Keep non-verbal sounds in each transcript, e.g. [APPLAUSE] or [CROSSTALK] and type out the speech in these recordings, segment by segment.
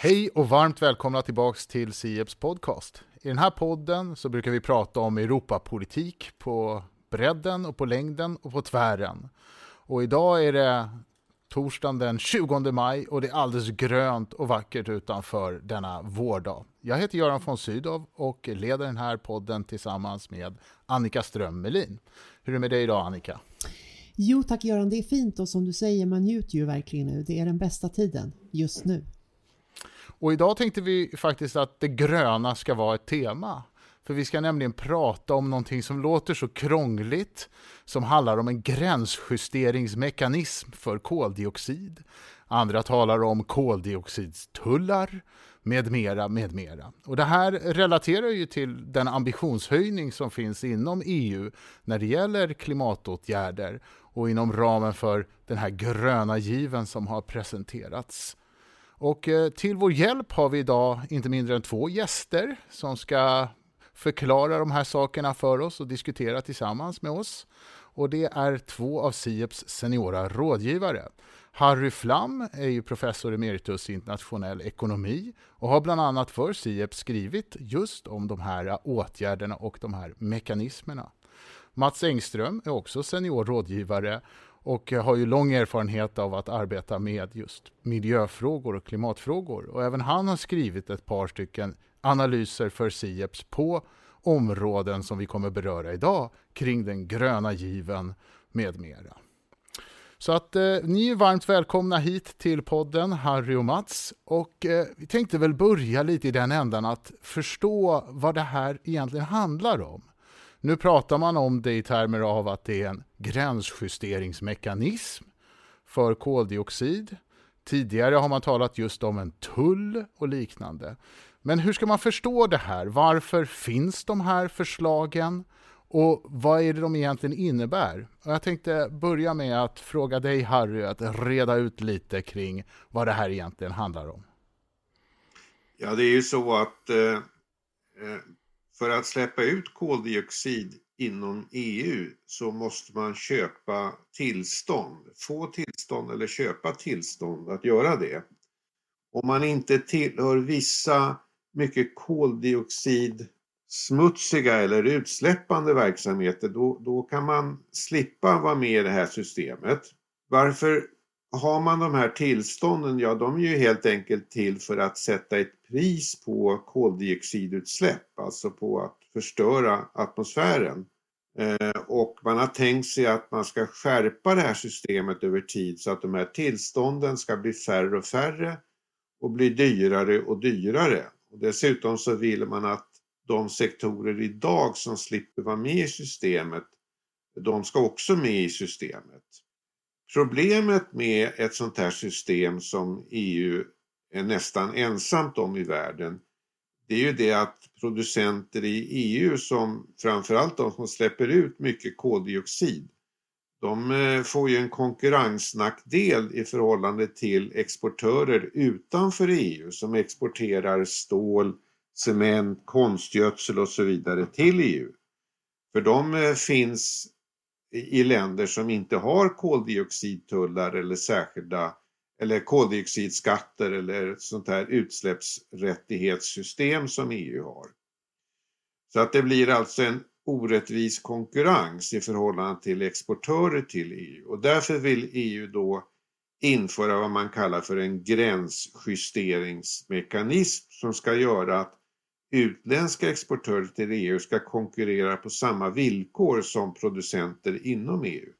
Hej och varmt välkomna tillbaks till Sieps podcast. I den här podden så brukar vi prata om Europapolitik på bredden och på längden och på tvären. Och idag är det torsdagen den 20 maj och det är alldeles grönt och vackert utanför denna vårdag. Jag heter Göran von Sydow och leder den här podden tillsammans med Annika Ström Melin. Hur är det med dig idag Annika? Jo tack Göran, det är fint och som du säger, man njuter ju verkligen nu. Det är den bästa tiden just nu. Och idag tänkte vi faktiskt att det gröna ska vara ett tema. För vi ska nämligen prata om någonting som låter så krångligt, som handlar om en gränsjusteringsmekanism för koldioxid. Andra talar om koldioxidstullar med mera, med mera. Och det här relaterar ju till den ambitionshöjning som finns inom EU när det gäller klimatåtgärder och inom ramen för den här gröna given som har presenterats. Och eh, till vår hjälp har vi idag inte mindre än två gäster som ska förklara de här sakerna för oss och diskutera tillsammans med oss. Och det är två av Sieps seniora rådgivare. Harry Flam är ju professor emeritus i internationell ekonomi och har bland annat för Siep skrivit just om de här åtgärderna och de här mekanismerna. Mats Engström är också senior rådgivare och har ju lång erfarenhet av att arbeta med just miljöfrågor och klimatfrågor. Och även han har skrivit ett par stycken analyser för Sieps på områden som vi kommer beröra idag kring den gröna given med mera. Så att eh, ni är varmt välkomna hit till podden, Harry och Mats. Och eh, vi tänkte väl börja lite i den ändan att förstå vad det här egentligen handlar om. Nu pratar man om det i termer av att det är en gränsjusteringsmekanism för koldioxid. Tidigare har man talat just om en tull och liknande. Men hur ska man förstå det här? Varför finns de här förslagen? Och vad är det de egentligen innebär? Och jag tänkte börja med att fråga dig Harry att reda ut lite kring vad det här egentligen handlar om. Ja, det är ju så att eh, eh för att släppa ut koldioxid inom EU så måste man köpa tillstånd, få tillstånd eller köpa tillstånd att göra det. Om man inte tillhör vissa mycket koldioxidsmutsiga eller utsläppande verksamheter då, då kan man slippa vara med i det här systemet. Varför har man de här tillstånden? Ja, de är ju helt enkelt till för att sätta ett pris på koldioxidutsläpp, alltså på att förstöra atmosfären. Eh, och man har tänkt sig att man ska skärpa det här systemet över tid så att de här tillstånden ska bli färre och färre och bli dyrare och dyrare. Och dessutom så vill man att de sektorer idag som slipper vara med i systemet, de ska också med i systemet. Problemet med ett sånt här system som EU är nästan ensamt om i världen, det är ju det att producenter i EU som framförallt de som släpper ut mycket koldioxid, de eh, får ju en konkurrensnackdel i förhållande till exportörer utanför EU som exporterar stål, cement, konstgödsel och så vidare till EU. För de eh, finns i länder som inte har koldioxidtullar eller särskilda eller koldioxidskatter eller sånt här utsläppsrättighetssystem som EU har. Så att det blir alltså en orättvis konkurrens i förhållande till exportörer till EU och därför vill EU då införa vad man kallar för en gränsjusteringsmekanism som ska göra att utländska exportörer till EU ska konkurrera på samma villkor som producenter inom EU.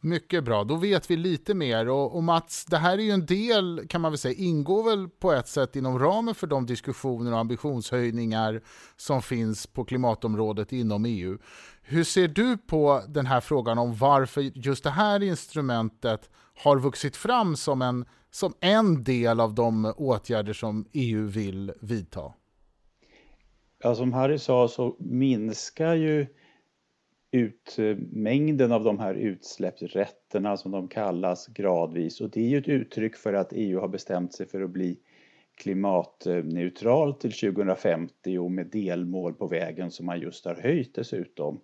Mycket bra, då vet vi lite mer. Och, och, Mats, det här är ju en del, kan man väl säga, ingår väl på ett sätt inom ramen för de diskussioner och ambitionshöjningar som finns på klimatområdet inom EU. Hur ser du på den här frågan om varför just det här instrumentet har vuxit fram som en, som en del av de åtgärder som EU vill vidta? Ja, som Harry sa så minskar ju utmängden eh, av de här utsläppsrätterna som de kallas gradvis och det är ju ett uttryck för att EU har bestämt sig för att bli klimatneutral till 2050 och med delmål på vägen som man just har höjt dessutom.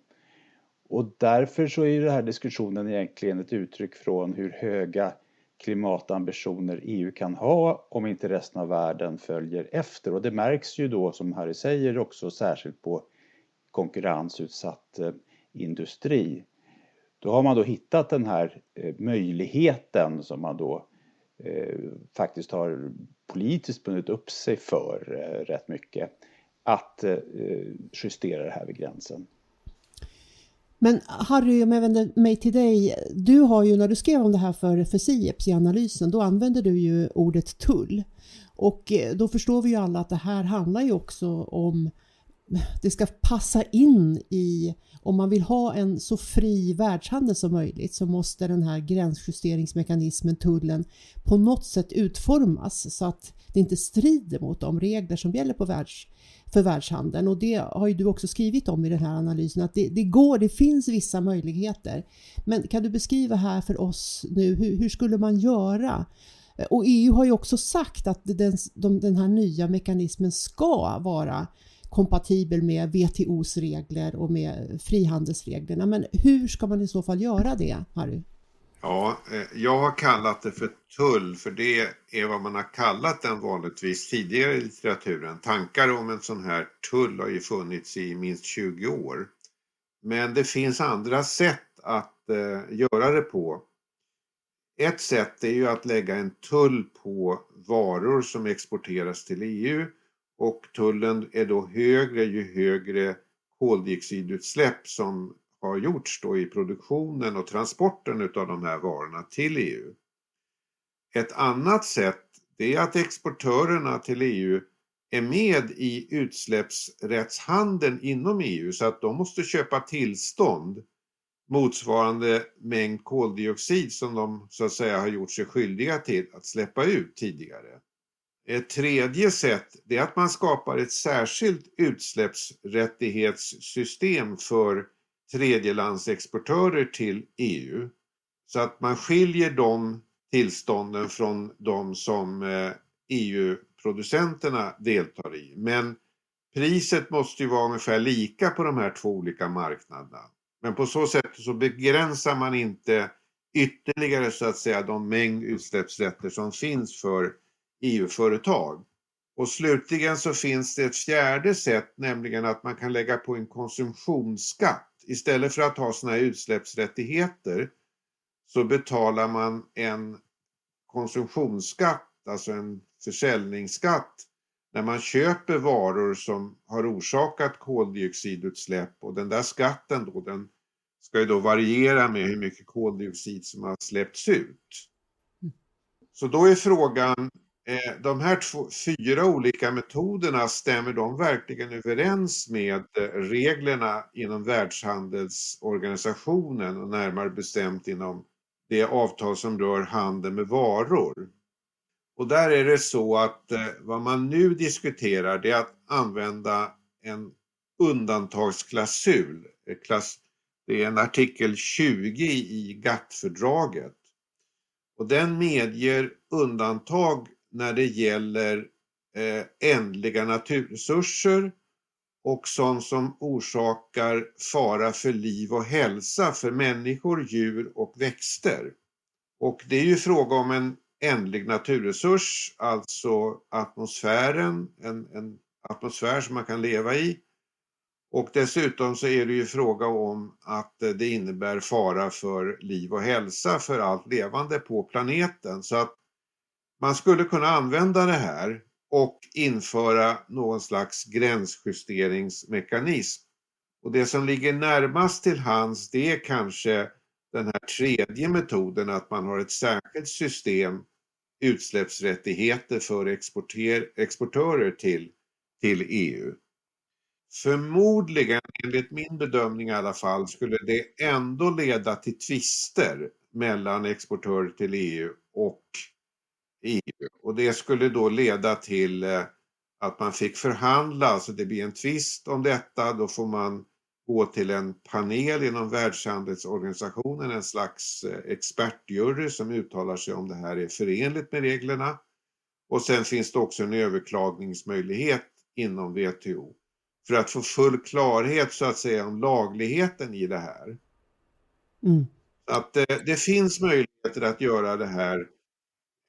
Och därför så är ju den här diskussionen egentligen ett uttryck från hur höga klimatambitioner EU kan ha om inte resten av världen följer efter. Och det märks ju då som Harry säger också särskilt på konkurrensutsatt eh, industri. Då har man då hittat den här eh, möjligheten som man då eh, faktiskt har politiskt bundit upp sig för eh, rätt mycket att justera det här vid gränsen. Men Harry, om jag vänder mig till dig. Du har ju när du skrev om det här för, för Sieps i analysen, då använde du ju ordet tull. Och eh, då förstår vi ju alla att det här handlar ju också om det ska passa in i, om man vill ha en så fri världshandel som möjligt så måste den här gränsjusteringsmekanismen, tullen, på något sätt utformas så att det inte strider mot de regler som gäller på världs, för världshandeln och det har ju du också skrivit om i den här analysen att det, det går, det finns vissa möjligheter. Men kan du beskriva här för oss nu, hur, hur skulle man göra? Och EU har ju också sagt att den, de, den här nya mekanismen ska vara kompatibel med WTOs regler och med frihandelsreglerna. Men hur ska man i så fall göra det, Harry? Ja, eh, jag har kallat det för tull för det är vad man har kallat den vanligtvis tidigare i litteraturen. Tankar om en sån här tull har ju funnits i minst 20 år. Men det finns andra sätt att eh, göra det på. Ett sätt är ju att lägga en tull på varor som exporteras till EU och tullen är då högre ju högre koldioxidutsläpp som har gjorts då i produktionen och transporten utav de här varorna till EU. Ett annat sätt det är att exportörerna till EU är med i utsläppsrättshandeln inom EU så att de måste köpa tillstånd motsvarande mängd koldioxid som de så att säga har gjort sig skyldiga till att släppa ut tidigare. Ett tredje sätt det är att man skapar ett särskilt utsläppsrättighetssystem för tredjelandsexportörer till EU. Så att man skiljer de tillstånden från de som eh, e EU-producenterna deltar i. Men priset måste ju vara ungefär lika på de här två olika marknaderna. Men på så sätt så begränsar man inte ytterligare så att säga de mängd utsläppsrätter som finns för EU-företag. Och slutligen så finns det ett fjärde sätt, nämligen att man kan lägga på en konsumtionsskatt istället för att ha sådana här utsläppsrättigheter så betalar man en konsumtionsskatt, alltså en försäljningsskatt, när man köper varor som har orsakat koldioxidutsläpp och den där skatten då, den ska ju då variera med hur mycket koldioxid som har släppts ut. Så då är frågan, Eh, de här två, fyra olika metoderna, stämmer de verkligen överens med eh, reglerna inom Världshandelsorganisationen och närmare bestämt inom det avtal som rör handel med varor? Och där är det så att eh, vad man nu diskuterar det är att använda en undantagsklausul. Det är en artikel 20 i GATT-fördraget. Och den medger undantag när det gäller eh, ändliga naturresurser och sånt som orsakar fara för liv och hälsa för människor, djur och växter. Och det är ju fråga om en ändlig naturresurs, alltså atmosfären, en, en atmosfär som man kan leva i. Och dessutom så är det ju fråga om att eh, det innebär fara för liv och hälsa för allt levande på planeten. Så att man skulle kunna använda det här och införa någon slags gränsjusteringsmekanism. Och det som ligger närmast till hands det är kanske den här tredje metoden att man har ett särskilt system utsläppsrättigheter för exportörer till, till EU. Förmodligen, enligt min bedömning i alla fall, skulle det ändå leda till tvister mellan exportörer till EU och EU. Och det skulle då leda till eh, att man fick förhandla, alltså det blir en tvist om detta, då får man gå till en panel inom Världshandelsorganisationen, en slags eh, expertjury som uttalar sig om det här är förenligt med reglerna. Och sen finns det också en överklagningsmöjlighet inom WTO för att få full klarhet så att säga om lagligheten i det här. Mm. Att det, eh, det finns möjligheter att göra det här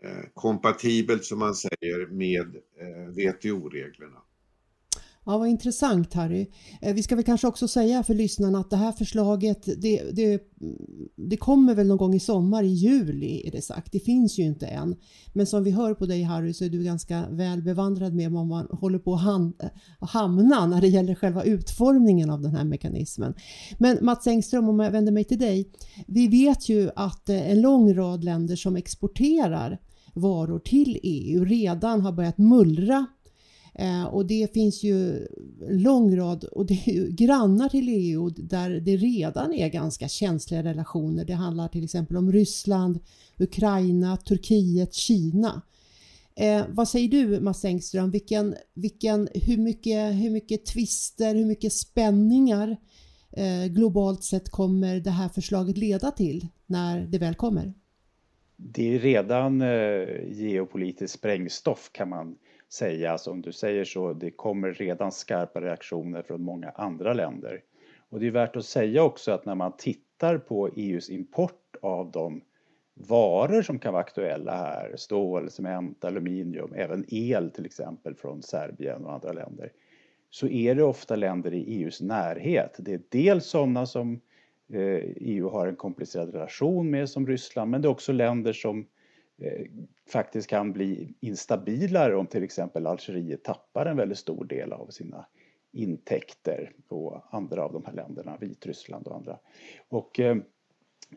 Eh, kompatibelt som man säger med eh, WTO-reglerna. Ja, vad intressant Harry. Eh, vi ska väl kanske också säga för lyssnarna att det här förslaget det, det, mm, det, kommer väl någon gång i sommar, i juli är det sagt. Det finns ju inte än. Men som vi hör på dig Harry så är du ganska väl bevandrad med vad man håller på att hamna när det gäller själva utformningen av den här mekanismen. Men Mats Engström, om jag vänder mig till dig. Vi vet ju att en lång rad länder som exporterar varor till EU redan har börjat mullra Eh, och det finns ju en lång rad, och det är ju grannar till EU där det redan är ganska känsliga relationer. Det handlar till exempel om Ryssland, Ukraina, Turkiet, Kina. Eh, vad säger du Mats Engström, vilken, vilken, hur, mycket, hur mycket tvister, hur mycket spänningar eh, globalt sett kommer det här förslaget leda till när det väl kommer? Det är redan eh, geopolitiskt sprängstoff kan man säga. Alltså, som du säger så, det kommer redan skarpa reaktioner från många andra länder. Och det är värt att säga också att när man tittar på EUs import av de varor som kan vara aktuella här, stål, cement, aluminium, även el till exempel från Serbien och andra länder, så är det ofta länder i EUs närhet. Det är dels sådana som Eh, EU har en komplicerad relation med som Ryssland, men det är också länder som Eh, faktiskt kan bli instabilare om till exempel Algeriet tappar en väldigt stor del av sina intäkter på andra av de här länderna, Vitryssland och andra. Och eh,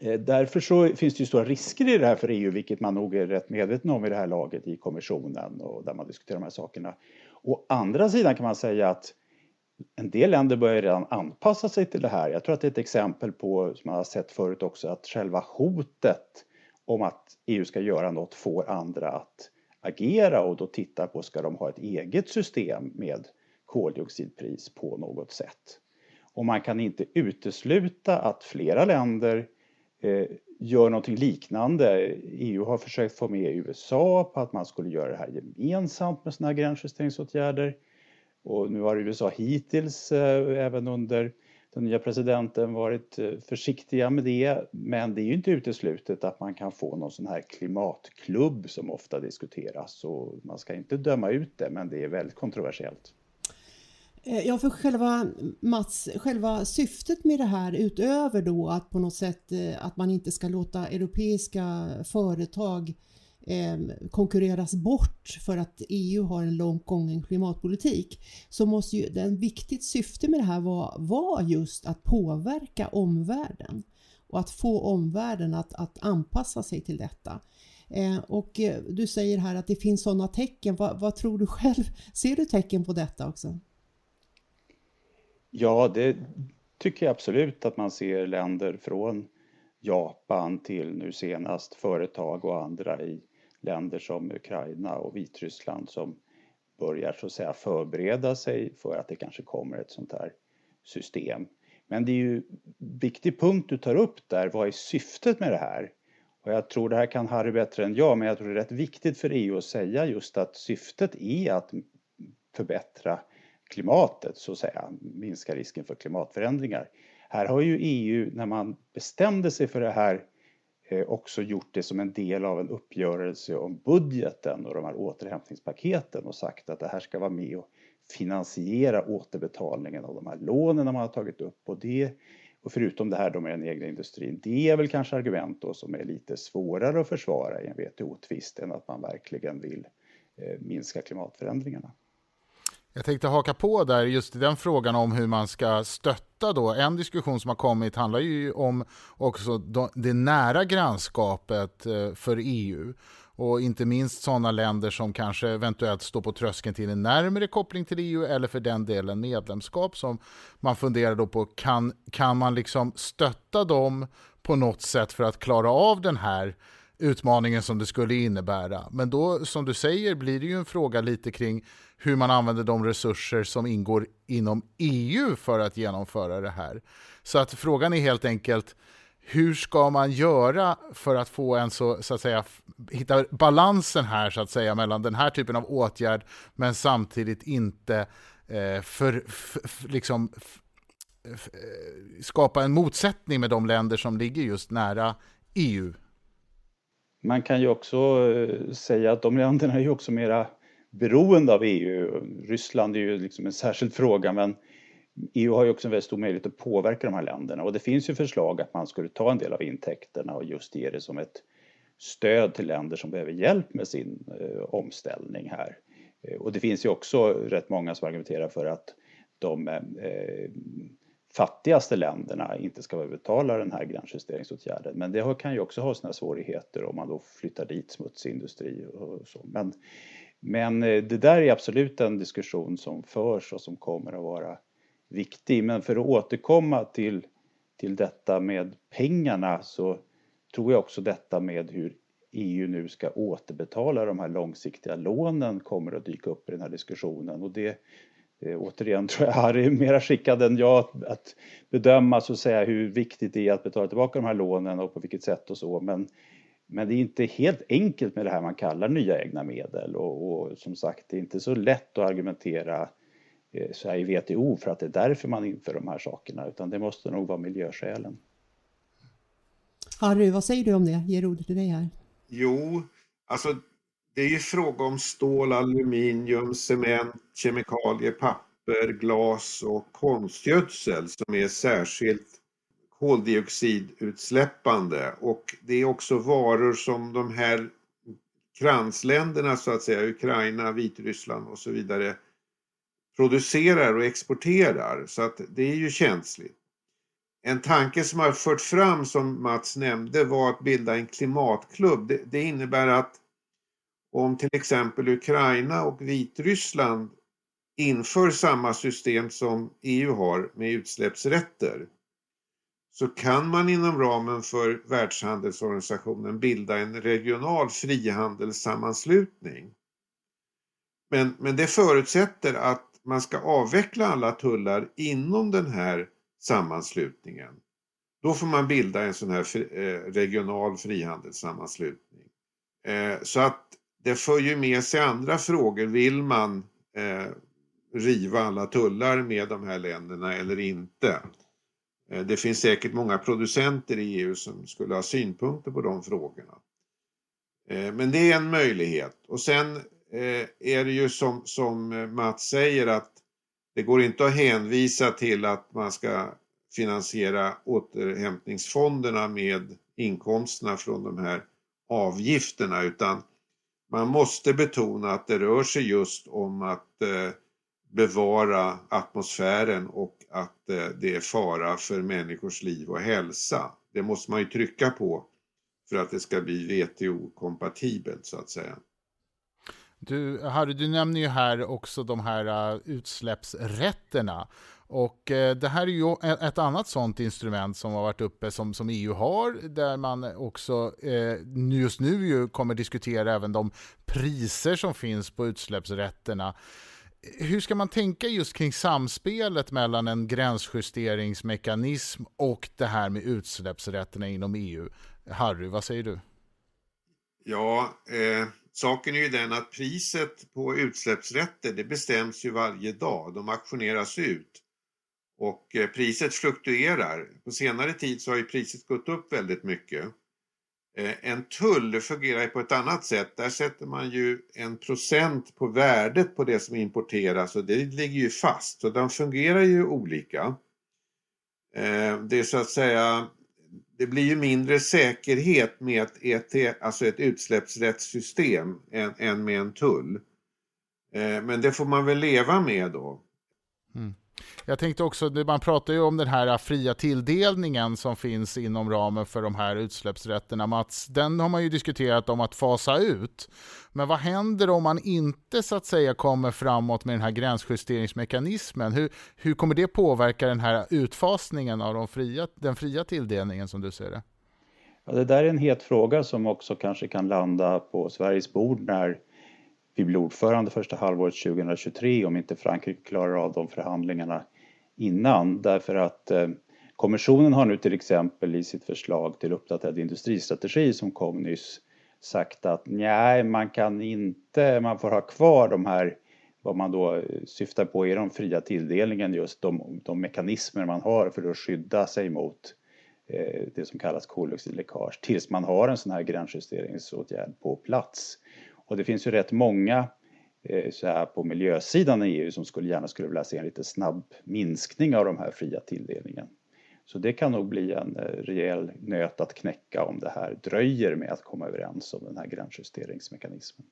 eh därför så finns det ju stora risker i det här för EU, vilket man nog är rätt medveten om i det här laget i kommissionen och där man diskuterar de här sakerna. Å andra sidan kan man säga att en del länder börjar redan anpassa sig till det här. Jag tror att det är ett exempel på, som man har sett förut också, att själva hotet om att EU ska göra något får andra att agera och då titta på ska de ha ett eget system med koldioxidpris på något sätt. Och man kan inte utesluta att flera länder eh, gör någonting liknande. EU har försökt få med USA på att man skulle göra det här gemensamt med sina gränsjusteringsåtgärder. Och nu har USA hittills, eh, även under den nya presidenten varit eh, försiktiga med det. Men det är ju inte uteslutet att man kan få någon sån här klimatklubb som ofta diskuteras. Så man ska inte döma ut det, men det är väldigt kontroversiellt. Eh, ja, för själva Mats, själva syftet med det här utöver då att på något sätt att man inte ska låta europeiska företag Ehm, konkurreras bort för att EU har en långt gången klimatpolitik så måste ju den viktigt syfte med det här vara var just att påverka omvärlden och att få omvärlden att, att anpassa sig till detta. Eh, och eh, du säger här att det finns sådana tecken. Vad, vad, tror du själv? [LAUGHS] Ser du tecken på detta också? Ja, det tycker jag absolut att man ser länder från Japan till nu senast företag och andra i länder som Ukraina och Vitryssland som börjar så att säga förbereda sig för att det kanske kommer ett sånt här system. Men det är ju en viktig punkt du tar upp där, vad är syftet med det här? Och jag tror det här kan Harry bättre än jag, men jag tror det är rätt viktigt för EU att säga just att syftet är att förbättra klimatet, så att säga, minska risken för klimatförändringar. Här har ju EU, när man bestämde sig för det här Eh, också gjort det som en del av en uppgörelse om budgeten och de här återhämtningspaketen och sagt att det här ska vara med och finansiera återbetalningen av de här lånen man har tagit upp. Och, det, och förutom det här då med den egna industrin, det är väl kanske argument då som är lite svårare att försvara i en WTO-tvist än att man verkligen vill eh, minska klimatförändringarna. Jag tänkte haka på där just i den frågan om hur man ska stötta då. En diskussion som har kommit handlar ju om också det nära grannskapet eh, för EU och inte minst sådana länder som kanske eventuellt står på tröskeln till en närmare koppling till EU eller för den delen medlemskap som man funderar då på kan, kan man liksom stötta dem på något sätt för att klara av den här utmaningen som det skulle innebära. Men då som du säger blir det ju en fråga lite kring hur man använder de resurser som ingår inom EU för att genomföra det här. Så att frågan är helt enkelt hur ska man göra för att få en så, så att säga, hitta balansen här så att säga mellan den här typen av åtgärd men samtidigt inte eh, för, för, liksom, för, eh, skapa en motsättning med de länder som ligger just nära EU Man kan ju också eh, säga att de länderna är ju också mera beroende av EU. Ryssland är ju liksom en särskild fråga men EU har ju också en väldigt stor möjlighet att påverka de här länderna och det finns ju förslag att man skulle ta en del av intäkterna och just ge det som ett stöd till länder som behöver hjälp med sin eh, omställning här. Eh, och det finns ju också rätt många som argumenterar för att de eh, fattigaste länderna inte ska behöva betala den här gränsjusteringsåtgärden. Men det kan ju också ha sina svårigheter om man då flyttar dit smutsig industri och så. Men, men eh, det där är absolut en diskussion som förs och som kommer att vara viktig. Men för att återkomma till, till detta med pengarna så tror jag också detta med hur EU nu ska återbetala de här långsiktiga lånen kommer att dyka upp i den här diskussionen och det eh, återigen tror jag Harry är mera skickad än jag att bedöma så att säga hur viktigt det är att betala tillbaka de här lånen och på vilket sätt och så men men det är inte helt enkelt med det här man kallar nya egna medel och, och som sagt det är inte så lätt att argumentera eh, så här i WTO för att det är därför man inför de här sakerna utan det måste nog vara miljöskälen. Harry, vad säger du om det? Ger ordet till dig här. Jo, alltså det är ju fråga om stål, aluminium, cement, kemikalier, papper, glas och konstgödsel som är särskilt koldioxidutsläppande och det är också varor som de här kransländerna så att säga, Ukraina, Vitryssland och så vidare producerar och exporterar så att det är ju känsligt. En tanke som har fört fram som Mats nämnde var att bilda en klimatklubb. Det, det innebär att om till exempel Ukraina och Vitryssland inför samma system som EU har med utsläppsrätter så kan man inom ramen för Världshandelsorganisationen bilda en regional frihandelssammanslutning. Men, men det förutsätter att man ska avveckla alla tullar inom den här sammanslutningen. Då får man bilda en sån här eh, regional frihandelssammanslutning. Eh, så att det för ju med sig andra frågor. Vill man eh, riva alla tullar med de här länderna eller inte? Eh, det finns säkert många producenter i EU som skulle ha synpunkter på de frågorna. Eh, men det är en möjlighet. Och sen eh, är det ju som, som Mats säger att det går inte att hänvisa till att man ska finansiera återhämtningsfonderna med inkomsterna från de här avgifterna utan man måste betona att det rör sig just om att eh, bevara atmosfären och att eh, det är fara för människors liv och hälsa. Det måste man ju trycka på för att det ska bli WTO-kompatibelt så att säga. Du, Harry, du nämner ju här också de här uh, utsläppsrätterna. Och uh, det här är ju e-, ett annat sådant instrument som har varit uppe som, som EU har, där man också uh, just nu ju kommer diskutera även de priser som finns på utsläppsrätterna. Hur ska man tänka just kring samspelet mellan en gränsjusteringsmekanism och det här med utsläppsrätterna inom EU? Harry, vad säger du? Ja, eh Saken är ju den att priset på utsläppsrätter det bestäms ju varje dag, de auktioneras ut. Och eh, priset fluktuerar. På senare tid så har ju priset gått upp väldigt mycket. Eh, en tull fungerar på ett annat sätt. Där sätter man ju en procent på värdet på det som importeras och det ligger ju fast. Så de fungerar ju olika. Eh, det är så att säga det blir ju mindre säkerhet med ett, ET, alltså ett utsläppsrättssystem än, än med en tull. Eh, men det får man väl leva med då. Mm. Jag tänkte också, man pratar ju om den här fria tilldelningen som finns inom ramen för de här utsläppsrätterna. Mats, den har man ju diskuterat om att fasa ut. Men vad händer om man inte så att säga kommer framåt med den här gränsjusteringsmekanismen? Hur, hur kommer det påverka den här utfasningen av de fria, den fria tilldelningen som du ser det? Ja, det där är en het fråga som också kanske kan landa på Sveriges bord när vi blir ordförande första halvåret 2023 om inte Frankrike klarar av de förhandlingarna innan därför att eh, Kommissionen har nu till exempel i sitt förslag till uppdaterad industristrategi som kom nyss sagt att nej, man kan inte, man får ha kvar de här vad man då eh, syftar på är de fria tilldelningen just de, de mekanismer man har för att skydda sig mot eh, det som kallas koldioxidläckage tills man har en sån här gränsjusteringsåtgärd på plats. Och det finns ju rätt många eh, så här på miljösidan i EU som skulle gärna skulle vilja se en lite snabb minskning av de här fria tilldelningen. Så det kan nog bli en eh, rejäl nöt att knäcka om det här dröjer med att komma överens om den här gränsjusteringsmekanismen.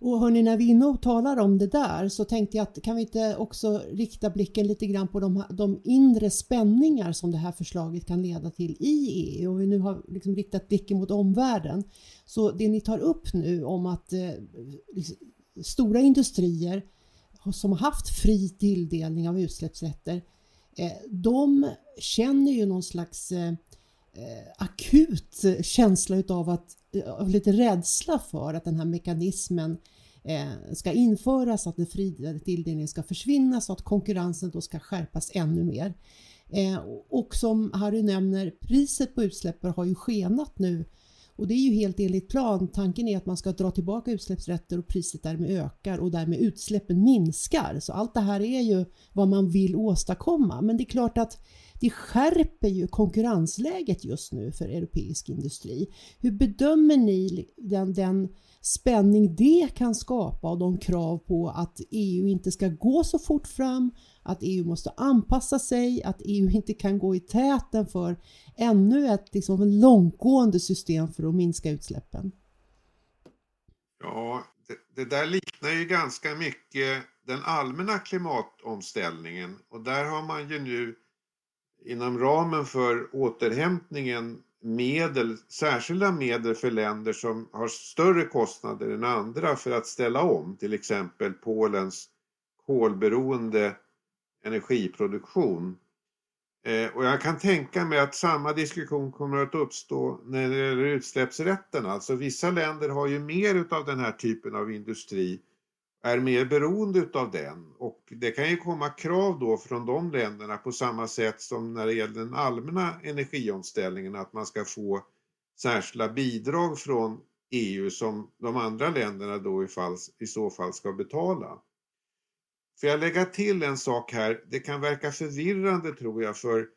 Och hörni, när vi är inne och talar om det där så tänkte jag att kan vi inte också rikta blicken lite grann på de, de inre spänningar som det här förslaget kan leda till i EU och vi nu har liksom riktat blicken mot omvärlden. Så det ni tar upp nu om att eh, liksom, stora industrier som har haft fri tilldelning av utsläppsrätter eh, de känner ju någon slags eh, Eh, akut känsla utav att av lite rädsla för att den här mekanismen eh, ska införas, att den fria tilldelningen ska försvinna så att konkurrensen då ska skärpas ännu mer. Eh, och som Harry nämner, priset på utsläppen har ju skenat nu och det är ju helt enligt plan. Tanken är att man ska dra tillbaka utsläppsrätter och priset därmed ökar och därmed utsläppen minskar. Så allt det här är ju vad man vill åstadkomma. Men det är klart att det skärper ju konkurrensläget just nu för europeisk industri. Hur bedömer ni den, den spänning det kan skapa och de krav på att EU inte ska gå så fort fram, att EU måste anpassa sig, att EU inte kan gå i täten för ännu ett liksom, långtgående system för att minska utsläppen? Ja, det, det där liknar ju ganska mycket den allmänna klimatomställningen och där har man ju nu inom ramen för återhämtningen medel, särskilda medel för länder som har större kostnader än andra för att ställa om, till exempel Polens kolberoende energiproduktion. Eh, och jag kan tänka mig att samma diskussion kommer att uppstå när det gäller utsläppsrätten. Alltså vissa länder har ju mer utav den här typen av industri är mer beroende utav den och det kan ju komma krav då från de länderna på samma sätt som när det gäller den allmänna energiomställningen att man ska få särskilda bidrag från EU som de andra länderna då i så fall ska betala. Får jag lägga till en sak här? Det kan verka förvirrande tror jag för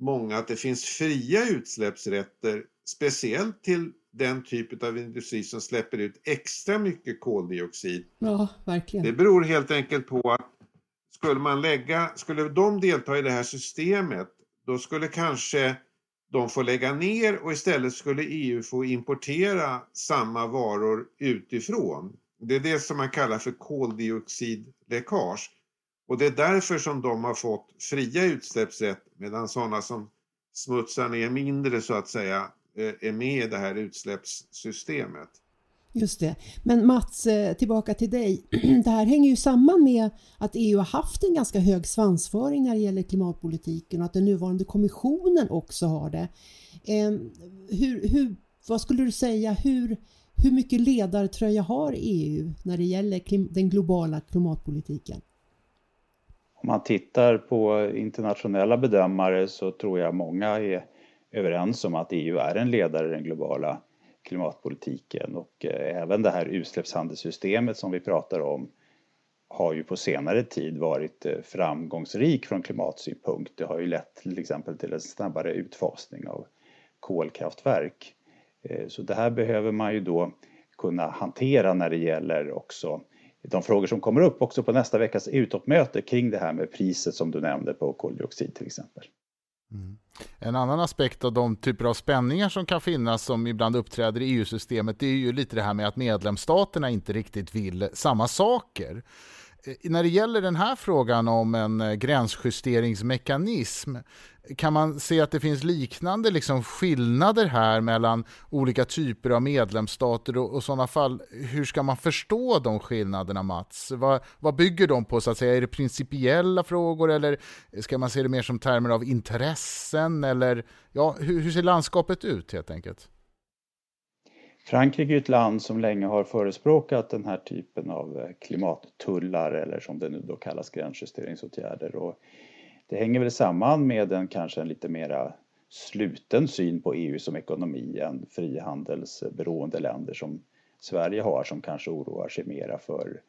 många att det finns fria utsläppsrätter speciellt till den typ av industri som släpper ut extra mycket koldioxid. Ja, verkligen. Det beror helt enkelt på att skulle man lägga, skulle de delta i det här systemet, då skulle kanske de få lägga ner och istället skulle EU få importera samma varor utifrån. Det är det som man kallar för koldioxidläckage. Och det är därför som de har fått fria utsläppsrätt medan sådana som smutsar ner mindre så att säga är med i det här utsläppssystemet. Just det. Men Mats, eh, tillbaka till dig. [CLEARS THROAT] Det här hänger ju samman med att EU har haft en ganska hög svansföring när det gäller klimatpolitiken och att den nuvarande kommissionen också har det. Ehm, hur, hur, vad skulle du säga, hur, hur mycket ledartröja har EU när det gäller den globala klimatpolitiken? Om man tittar på internationella bedömare så tror jag många är överens om att EU är en ledare i den globala klimatpolitiken och eh, även det här utsläppshandelssystemet som vi pratar om har ju på senare tid varit eh, framgångsrik från klimatsynpunkt. Det har ju lett till exempel till en snabbare utfasning av kolkraftverk. Eh, så det här behöver man ju då kunna hantera när det gäller också de frågor som kommer upp också på nästa veckas EU-toppmöte kring det här med priset som du nämnde på koldioxid till exempel. Mm. En annan aspekt av de typer av spänningar som kan finnas som ibland uppträder i EU-systemet det är ju lite det här med att medlemsstaterna inte riktigt vill samma saker. Eh, när det gäller den här frågan om en eh, gränsjusteringsmekanism kan man se att det finns liknande liksom skillnader här mellan olika typer av medlemsstater och, och sådana fall, hur ska man förstå de skillnaderna Mats? Vad, vad bygger de på så att säga? Är det principiella frågor eller ska man se det mer som termer av intressen eller ja, hur, hur ser landskapet ut helt enkelt? Frankrike är ett land som länge har förespråkat den här typen av eh, klimattullar eller som det nu då kallas gränsjusteringsåtgärder. Och det hänger väl samman med en kanske en lite mera sluten syn på EU som ekonomi än frihandelsberoende länder som Sverige har som kanske oroar sig mera för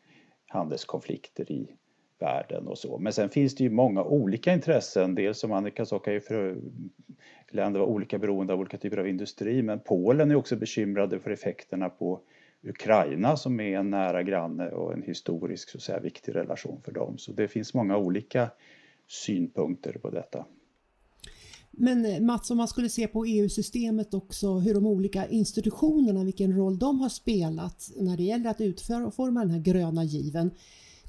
handelskonflikter i världen och så. Men sen finns det ju många olika intressen. Dels som Annika sa kan ju för länder vara olika beroende av olika typer av industri men Polen är också bekymrade för effekterna på Ukraina som är en nära granne och en historisk så att säga, viktig relation för dem. Så det finns många olika synpunkter på detta. Men eh, Mats, om man skulle se på EU-systemet också, hur de olika institutionerna, vilken roll de har spelat när det gäller att utforma den här gröna given.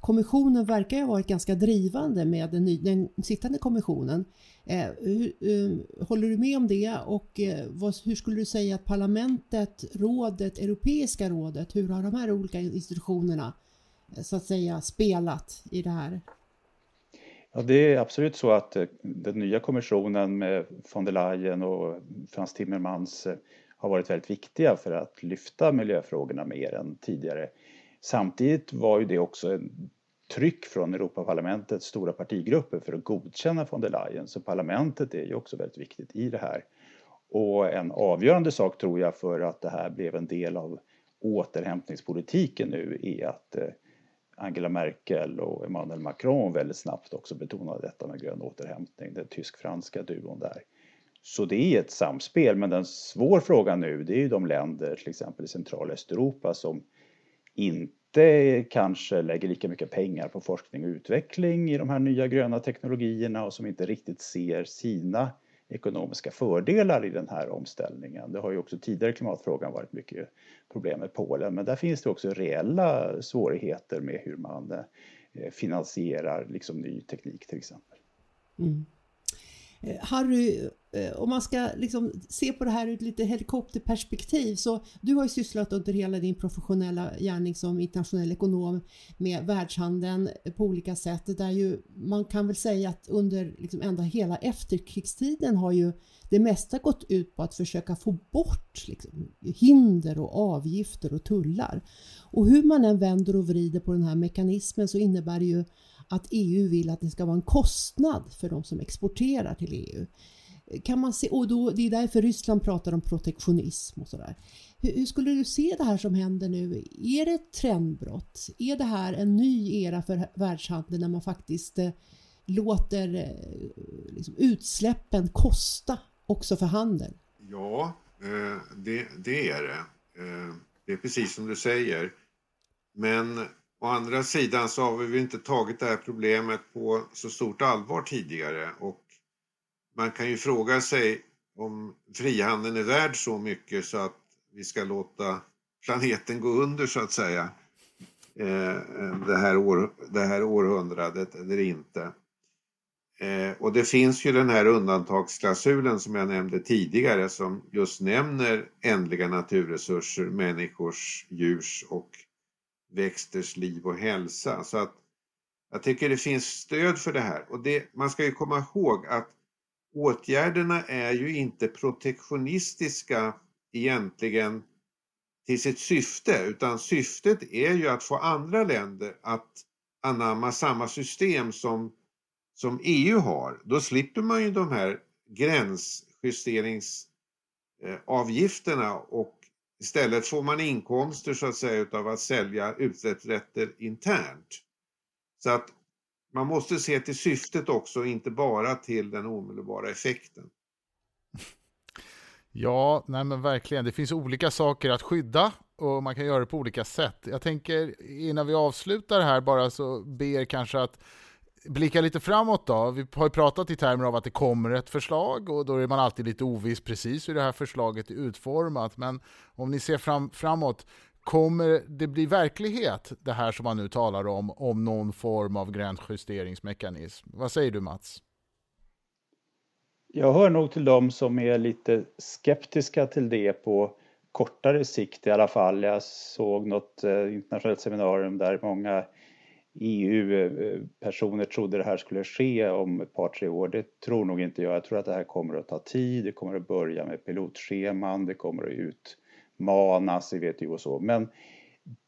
Kommissionen verkar ha varit ganska drivande med den, ny, den sittande kommissionen. Eh, hur, eh, håller du med om det och eh, vad, hur skulle du säga att parlamentet, rådet, Europeiska rådet, hur har de här olika institutionerna eh, så att säga spelat i det här? Ja, det är absolut så att eh, den nya kommissionen med von der Leyen och Frans Timmermans eh, har varit väldigt viktiga för att lyfta miljöfrågorna mer än tidigare. Samtidigt var ju det också en tryck från Europaparlamentets stora partigrupper för att godkänna von der Leyen. Så parlamentet är ju också väldigt viktigt i det här. Och en avgörande sak tror jag för att det här blev en del av återhämtningspolitiken nu är att eh, Angela Merkel och Emmanuel Macron väldigt snabbt också betonade detta med grön återhämtning, den tysk-franska duon där. Så det är ett samspel, men den svår frågan nu det är ju de länder, till exempel i central Östeuropa, som inte kanske lägger lika mycket pengar på forskning och utveckling i de här nya gröna teknologierna och som inte riktigt ser sina ekonomiska fördelar i den här omställningen. Det har ju också tidigare i klimatfrågan varit mycket problem med Polen men där finns det också reella svårigheter med hur man eh, finansierar liksom ny teknik till exempel. Mm. Eh, Harry, Eh, om man ska liksom se på det här ur ett lite helikopterperspektiv så du har ju sysslat under hela din professionella gärning som internationell ekonom med världshandeln på olika sätt där ju man kan väl säga att under liksom ända hela efterkrigstiden har ju det mesta gått ut på att försöka få bort liksom, hinder och avgifter och tullar. Och hur man än vänder och vrider på den här mekanismen så innebär det ju att EU vill att det ska vara en kostnad för de som exporterar till EU. Kan man se, och då, det är därför Ryssland pratar om protektionism och sådär. Hur, hur, skulle du se det här som händer nu? Är det ett trendbrott? Är det här en ny era för världshandeln när man faktiskt eh, låter eh, liksom, utsläppen kosta också för handeln? Ja, eh, det, det är det. Eh, det är precis som du säger. Men Å andra sidan så har vi inte tagit det här problemet på så stort allvar tidigare och man kan ju fråga sig om frihandeln är värd så mycket så att vi ska låta planeten gå under så att säga eh, det här, år, det här århundradet eller inte. Eh, och det finns ju den här undantagsklausulen som jag nämnde tidigare som just nämner ändliga naturresurser, människors, djurs och växters liv och hälsa. Så att jag tycker det finns stöd för det här. Och det, man ska ju komma ihåg att åtgärderna är ju inte protektionistiska egentligen till sitt syfte, utan syftet är ju att få andra länder att anamma samma system som, som EU har. Då slipper man ju de här gränsjusteringsavgifterna och Istället får man inkomster så att säga utav att sälja utsläppsrätter internt. Så att man måste se till syftet också, inte bara till den omedelbara effekten. Ja, nej men verkligen. Det finns olika saker att skydda och man kan göra det på olika sätt. Jag tänker innan vi avslutar här bara så ber kanske att blicka lite framåt då. Vi har ju pratat i termer av att det kommer ett förslag och då är man alltid lite oviss precis hur det här förslaget är utformat. Men om ni ser fram, framåt, kommer det bli verklighet det här som man nu talar om, om någon form av gränsjusteringsmekanism? Vad säger du Mats? Jag hör nog till dem som är lite skeptiska till det på kortare sikt i alla fall. Jag såg något eh, internationellt seminarium där många EU-personer trodde det här skulle ske om ett par, tre år. Det tror nog inte jag. Jag tror att det här kommer att ta tid. Det kommer att börja med pilotscheman. Det kommer att ut utmanas i WTO och så. Men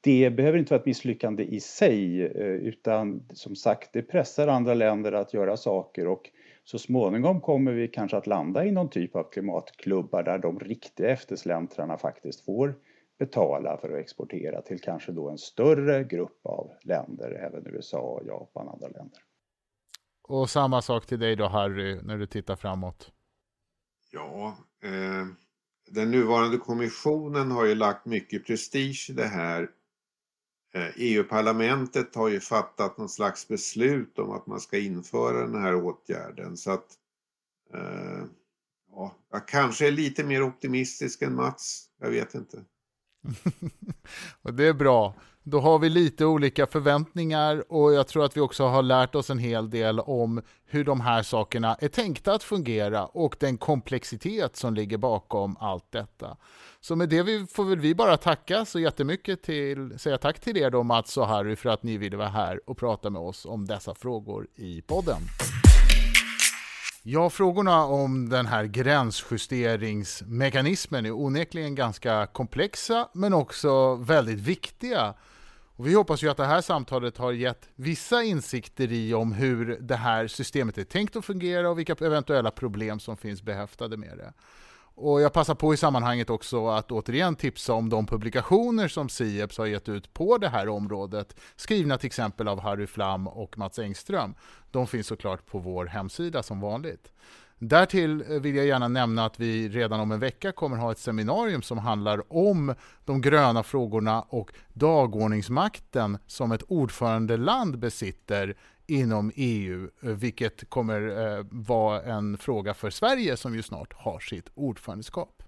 det behöver inte vara ett misslyckande i sig eh, utan som sagt det pressar andra länder att göra saker och så småningom kommer vi kanske att landa i någon typ av klimatklubbar där de riktiga eftersläntrarna faktiskt får betala för att exportera till kanske då en större grupp av länder, även USA, Japan och andra länder. Och samma sak till dig då Harry, när du tittar framåt. Ja, eh, den nuvarande kommissionen har ju lagt mycket prestige i det här. Eh, e EU-parlamentet har ju fattat någon slags beslut om att man ska införa den här åtgärden så att eh, ja, jag kanske är lite mer optimistisk än Mats. Jag vet inte. [LAUGHS] och det är bra. Då har vi lite olika förväntningar och jag tror att vi också har lärt oss en hel del om hur de här sakerna är tänkta att fungera och den komplexitet som ligger bakom allt detta. Så med det får väl vi bara tacka så jättemycket till, säga tack till er då Mats och Harry för att ni ville vara här och prata med oss om dessa frågor i podden. Ja, frågorna om den här gränsjusteringsmekanismen är onekligen ganska komplexa men också väldigt viktiga. Och vi hoppas ju att det här samtalet har gett vissa insikter i om hur det här systemet är tänkt att fungera och vilka eventuella problem som finns behäftade med det. Och jag passar på i sammanhanget också att återigen tipsa om de publikationer som Sieps har gett ut på det här området, skrivna till exempel av Harry Flam och Mats Engström. De finns såklart på vår hemsida som vanligt. Därtill eh, vill jag gärna nämna att vi redan om en vecka kommer ha ett seminarium som handlar om de gröna frågorna och dagordningsmakten som ett ordförandeland besitter inom EU, eh, vilket kommer eh, vara en fråga för Sverige som ju snart har sitt ordförandeskap.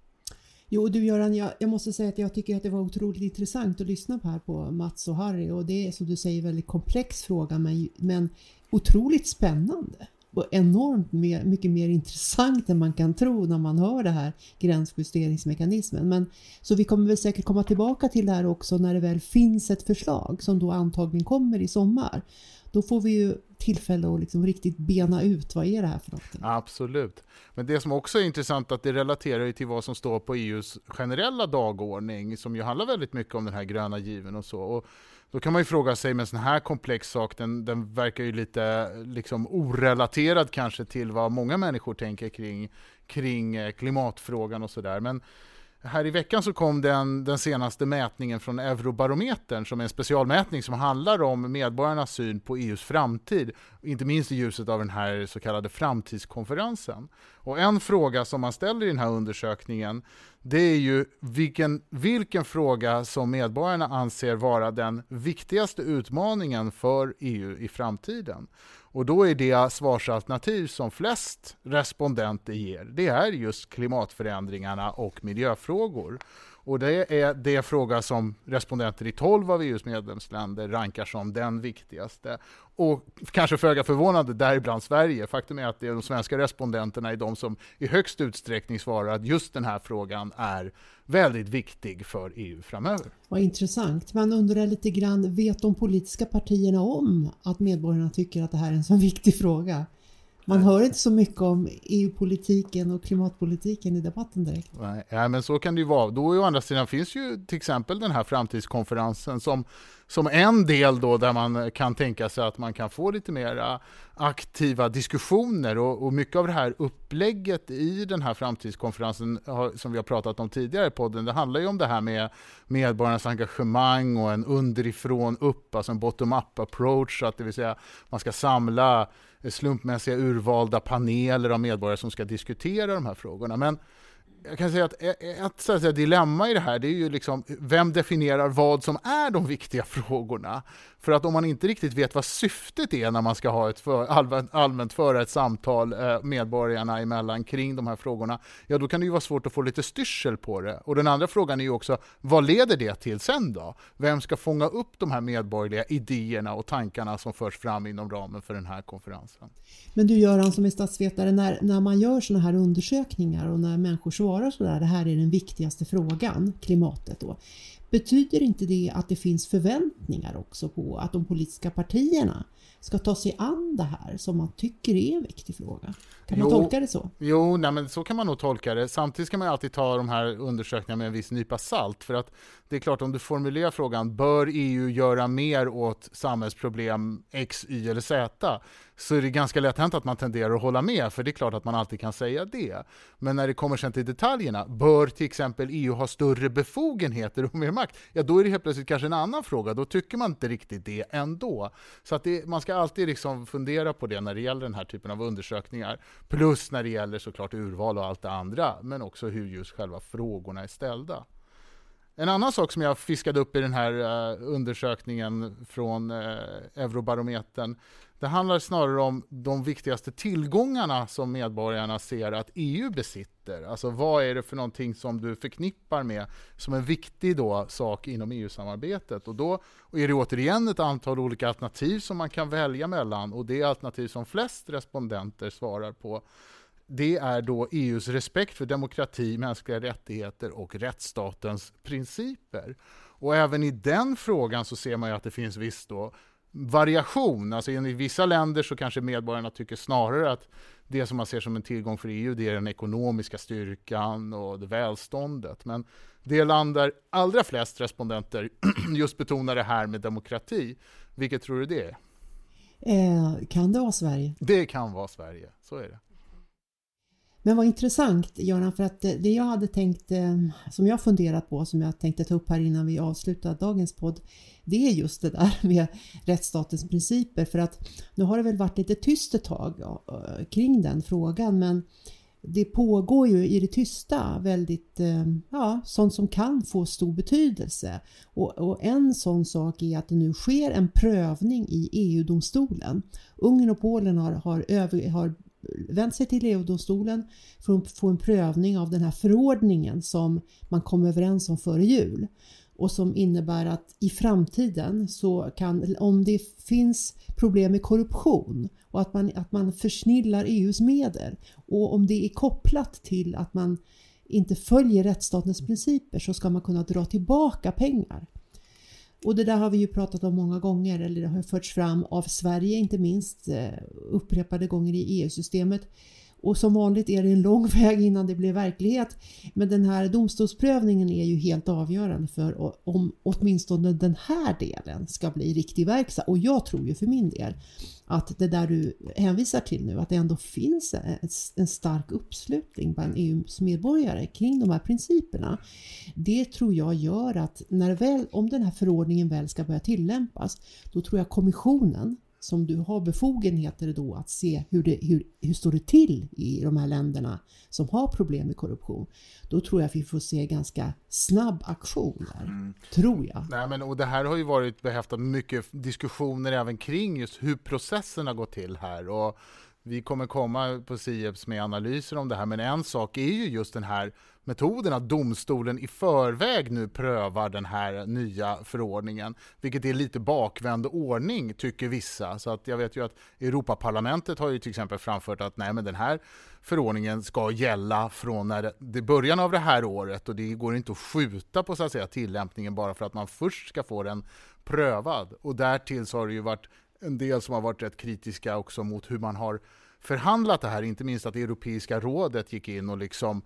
Jo du Göran, jag, jag, måste säga att jag tycker att det var otroligt intressant att lyssna på här på Mats och Harry och det är som du säger en väldigt komplex fråga men, men otroligt spännande och enormt mer, mycket mer intressant än man kan tro när man hör det här gränsjusteringsmekanismen. Men, så vi kommer väl säkert komma tillbaka till det här också när det väl finns ett förslag som då antagligen kommer i sommar. Då får vi ju tillfälle att liksom riktigt bena ut vad är det här för någonting. Absolut. Men det som också är intressant att det relaterar till vad som står på EUs generella dagordning som ju handlar väldigt mycket om den här gröna given och så. Och då kan man ju fråga sig med en sån här komplex sak, den, den verkar ju lite liksom orelaterad kanske till vad många människor tänker kring, kring eh, klimatfrågan och sådär. Men här i veckan så kom den, den senaste mätningen från Eurobarometern som är en specialmätning som handlar om medborgarnas syn på EUs framtid, inte minst i ljuset av den här så kallade framtidskonferensen. Och en fråga som man ställer i den här undersökningen det är ju vilken, vilken fråga som medborgarna anser vara den viktigaste utmaningen för EU i framtiden. Och då är det svarsalternativ som flest respondenter ger, det är just klimatförändringarna och miljöfrågor. Och det är det fråga som respondenter i 12 av EUs medlemsländer rankar som den viktigaste. Och kanske föga förvånande, däribland Sverige. Faktum är att det är de svenska respondenterna är de som i högst utsträckning svarar att just den här frågan är väldigt viktig för EU framöver. Vad intressant. Man undrar lite grann, vet de politiska partierna om att medborgarna tycker att det här är en så viktig fråga? Man hör inte så mycket om EU-politiken och klimatpolitiken i debatten direkt. Nej, ja, men så kan det ju vara. Då å andra sidan finns ju till exempel den här framtidskonferensen som, som en del då där man kan tänka sig att man kan få lite mer aktiva diskussioner och, och mycket av det här upplägget i den här framtidskonferensen som vi har pratat om tidigare i podden, det handlar ju om det här med medborgarnas engagemang och en underifrån upp, alltså en bottom-up approach, att det vill säga man ska samla slumpmässiga urvalda paneler av medborgare som ska diskutera de här frågorna. Men jag kan säga att ett så att säga, dilemma i det här, det är ju liksom vem definierar vad som är de viktiga frågorna? För att om man inte riktigt vet vad syftet är när man ska ha ett för, allmänt, allmänt föra ett samtal eh, medborgarna emellan kring de här frågorna, ja då kan det ju vara svårt att få lite styrsel på det. Och den andra frågan är ju också, vad leder det till sen då? Vem ska fånga upp de här medborgerliga idéerna och tankarna som förs fram inom ramen för den här konferensen? Men du Göran som är statsvetare, när, när man gör sådana här undersökningar och när människor svarar sådär, det här är den viktigaste frågan, klimatet då. betyder inte det att det finns förväntningar också på att de politiska partierna ska ta sig an det här som man tycker är en viktig fråga? Kan man Jo. tolka det så? Jo, nej, men så kan man nog tolka det. Samtidigt ska man alltid ta de här undersökningarna med en viss nypa salt. För att det är klart, om du formulerar frågan, bör EU göra mer åt samhällsproblem X, Y eller Z? Så är det ganska lätt hänt att man tenderar att hålla med, för det är klart att man alltid kan säga det. Men när det kommer sen till detaljerna, bör till exempel EU ha större befogenheter och mer makt? Ja, då är det helt plötsligt kanske en annan fråga. Då tycker man inte riktigt det ändå. Så att det, man ska ska alltid liksom fundera på det när det gäller den här typen av undersökningar. Plus när det gäller såklart urval och allt det andra, men också hur just själva frågorna är ställda. En annan sak som jag fiskade upp i den här eh, undersökningen från eh, Eurobarometern, det handlar snarare om de viktigaste tillgångarna som medborgarna ser att EU besitter. Alltså vad är det för någonting som du förknippar med som en viktig då sak inom EU-samarbetet? Och då är det återigen ett antal olika alternativ som man kan välja mellan och det alternativ som flest respondenter svarar på det är då EUs respekt för demokrati, mänskliga rättigheter och rättsstatens principer. Och även i den frågan så ser man ju att det finns viss då variation. Alltså i vissa länder så kanske medborgarna tycker snarare att det som man ser som en tillgång för EU det är den ekonomiska styrkan och det välståndet. Men det land där allra flest respondenter [CLEARS THROAT] just betonar det här med demokrati, vilket tror du det är? Eh, kan det vara Sverige? Det kan vara Sverige, så är det. Men vad intressant Göran, för att eh, det jag hade tänkt, eh, som jag funderat på, som jag tänkte ta upp här innan vi avslutar dagens podd, det är just det där [LAUGHS] med rättsstatens principer. För att nu har det väl varit lite tyst ett tag eh, kring den frågan, men det pågår ju i det tysta väldigt, ja, sånt som kan få stor betydelse. Och, och en sån sak är att det nu sker en prövning i EU-domstolen. Ungern och Polen har, har, över, har vänt sig till EU-domstolen för att få en prövning av den här förordningen som man kom överens om före jul och som innebär att i framtiden så kan, om det finns problem med korruption och att man, att man försnillar EUs medel och om det är kopplat till att man inte följer rättsstatens principer så ska man kunna dra tillbaka pengar. Och det där har vi ju pratat om många gånger, eller det har förts fram av Sverige inte minst eh, upprepade gånger i EU-systemet. Och som vanligt är det en lång [LAUGHS] väg innan det blir verklighet. Men den här domstolsprövningen är ju helt avgörande för om åtminstone den här delen ska bli riktig verkstad. Och jag tror ju för min del att det där du hänvisar till nu, att det ändå finns en stark uppslutning bland EUs medborgare kring de här principerna. Det tror jag gör att när väl, om den här förordningen väl ska börja tillämpas, då tror jag kommissionen som du har befogenheter då att se hur det hur, hur står det till i de här länderna som har problem med korruption. Då tror jag att vi får se ganska snabb aktion där. Mm. Tror jag. Nej, men, och det här har ju varit behäftat med mycket diskussioner även kring just hur processerna går till här. Och vi kommer komma på Sieps med analyser om det här, men en sak är ju just den här metoden att domstolen i förväg nu prövar den här nya förordningen, vilket är lite bakvänd ordning tycker vissa. Så att jag vet ju att Europaparlamentet har ju till exempel framfört att nej, men den här förordningen ska gälla från när det, början av det här året och det går inte att skjuta på så att säga tillämpningen bara för att man först ska få den prövad. Och därtill så har det ju varit en del som har varit rätt kritiska också mot hur man har förhandlat det här, inte minst att Europeiska rådet gick in och liksom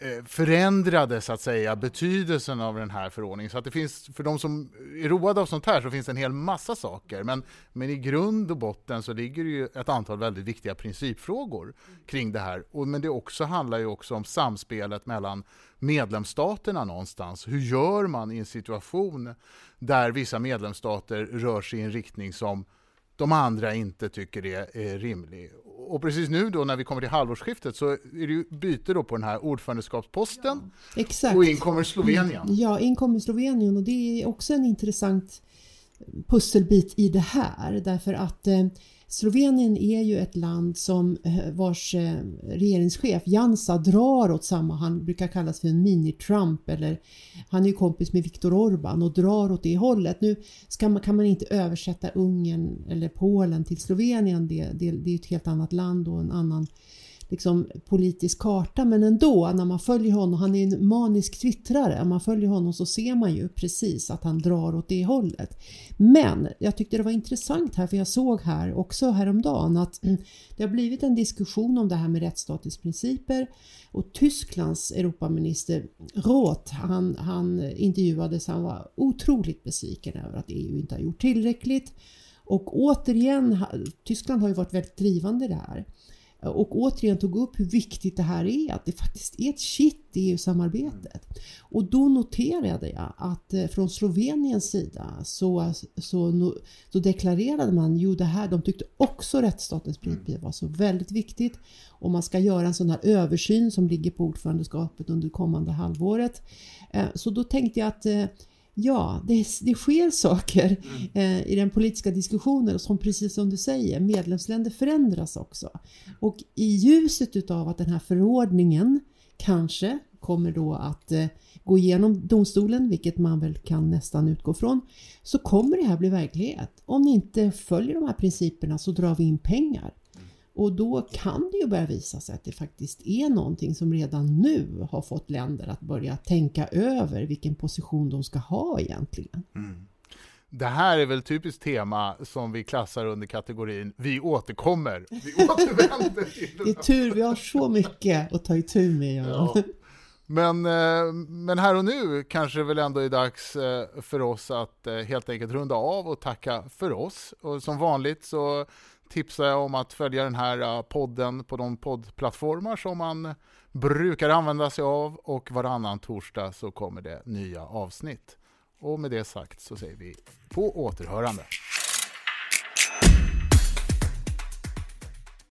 Eh, förändrade så att säga betydelsen av den här förordningen. Så att det finns, för de som är roade av sånt här så finns det en hel massa saker. Men, men i grund och botten så ligger det ju ett antal väldigt viktiga principfrågor kring det här. Och, men det också handlar ju också om samspelet mellan medlemsstaterna någonstans. Hur gör man i en situation där vissa medlemsstater rör sig i en riktning som de andra inte tycker är, är rimlig. Och precis nu då när vi kommer till halvårsskiftet så är det ju byte då på den här ordförandeskapsposten. Ja, exakt. Och in kommer Slovenien. Ja, in kommer Slovenien och det är också en intressant pusselbit i det här därför att eh, Slovenien är ju ett land som eh, vars eh, regeringschef Jansa drar åt samma, han brukar kallas för en mini-Trump eller han är ju kompis med Viktor Orban och drar åt det hållet. Nu ska man, kan man inte översätta Ungern eller Polen till Slovenien, det, det, det är ett helt annat land och en annan liksom, politisk karta men ändå när man följer honom, han är en manisk twittrare, om man följer honom så ser man ju precis att han drar åt det hållet. Men jag tyckte det var intressant här för jag såg här också häromdagen att mm, det har blivit en diskussion om det här med rättsstatens principer och Tysklands Europaminister Roth, han, han intervjuades, han var otroligt besviken över att EU inte har gjort tillräckligt. Och återigen, Tyskland har ju varit väldigt drivande här och återigen tog upp hur viktigt det här är, att det faktiskt är ett kitt i EU-samarbetet. Och då noterade jag att eh, från Sloveniens sida så, så, så deklarerade man, jo det här, de tyckte också rättsstatens principer var så väldigt viktigt och man ska göra en sån här översyn som ligger på ordförandeskapet under kommande halvåret. Eh, så då tänkte jag att eh, Ja, det, det sker saker mm. eh, i den politiska diskussionen som precis som du säger, medlemsländer förändras också. Och i ljuset utav att den här förordningen kanske kommer då att eh, gå igenom domstolen, vilket man väl kan nästan utgå från, så kommer det här bli verklighet. Om ni inte följer de här principerna så drar vi in pengar. Och då kan det ju börja visa sig att det faktiskt är någonting som redan nu har fått länder att börja tänka över vilken position de ska ha egentligen. Mm. Det här är väl typiskt tema som vi klassar under kategorin Vi återkommer, [LAUGHS] vi återvänder till det. är tur, vi har så mycket att ta itu med. Ja. Men, eh, men här och nu kanske det väl ändå är dags eh, för oss att eh, helt enkelt runda av och tacka för oss. Och som vanligt så tipsar jag om att följa den här äh, podden på de poddplattformar som man brukar använda sig av och varannan torsdag så kommer det nya avsnitt. Och med det sagt så säger vi på återhörande.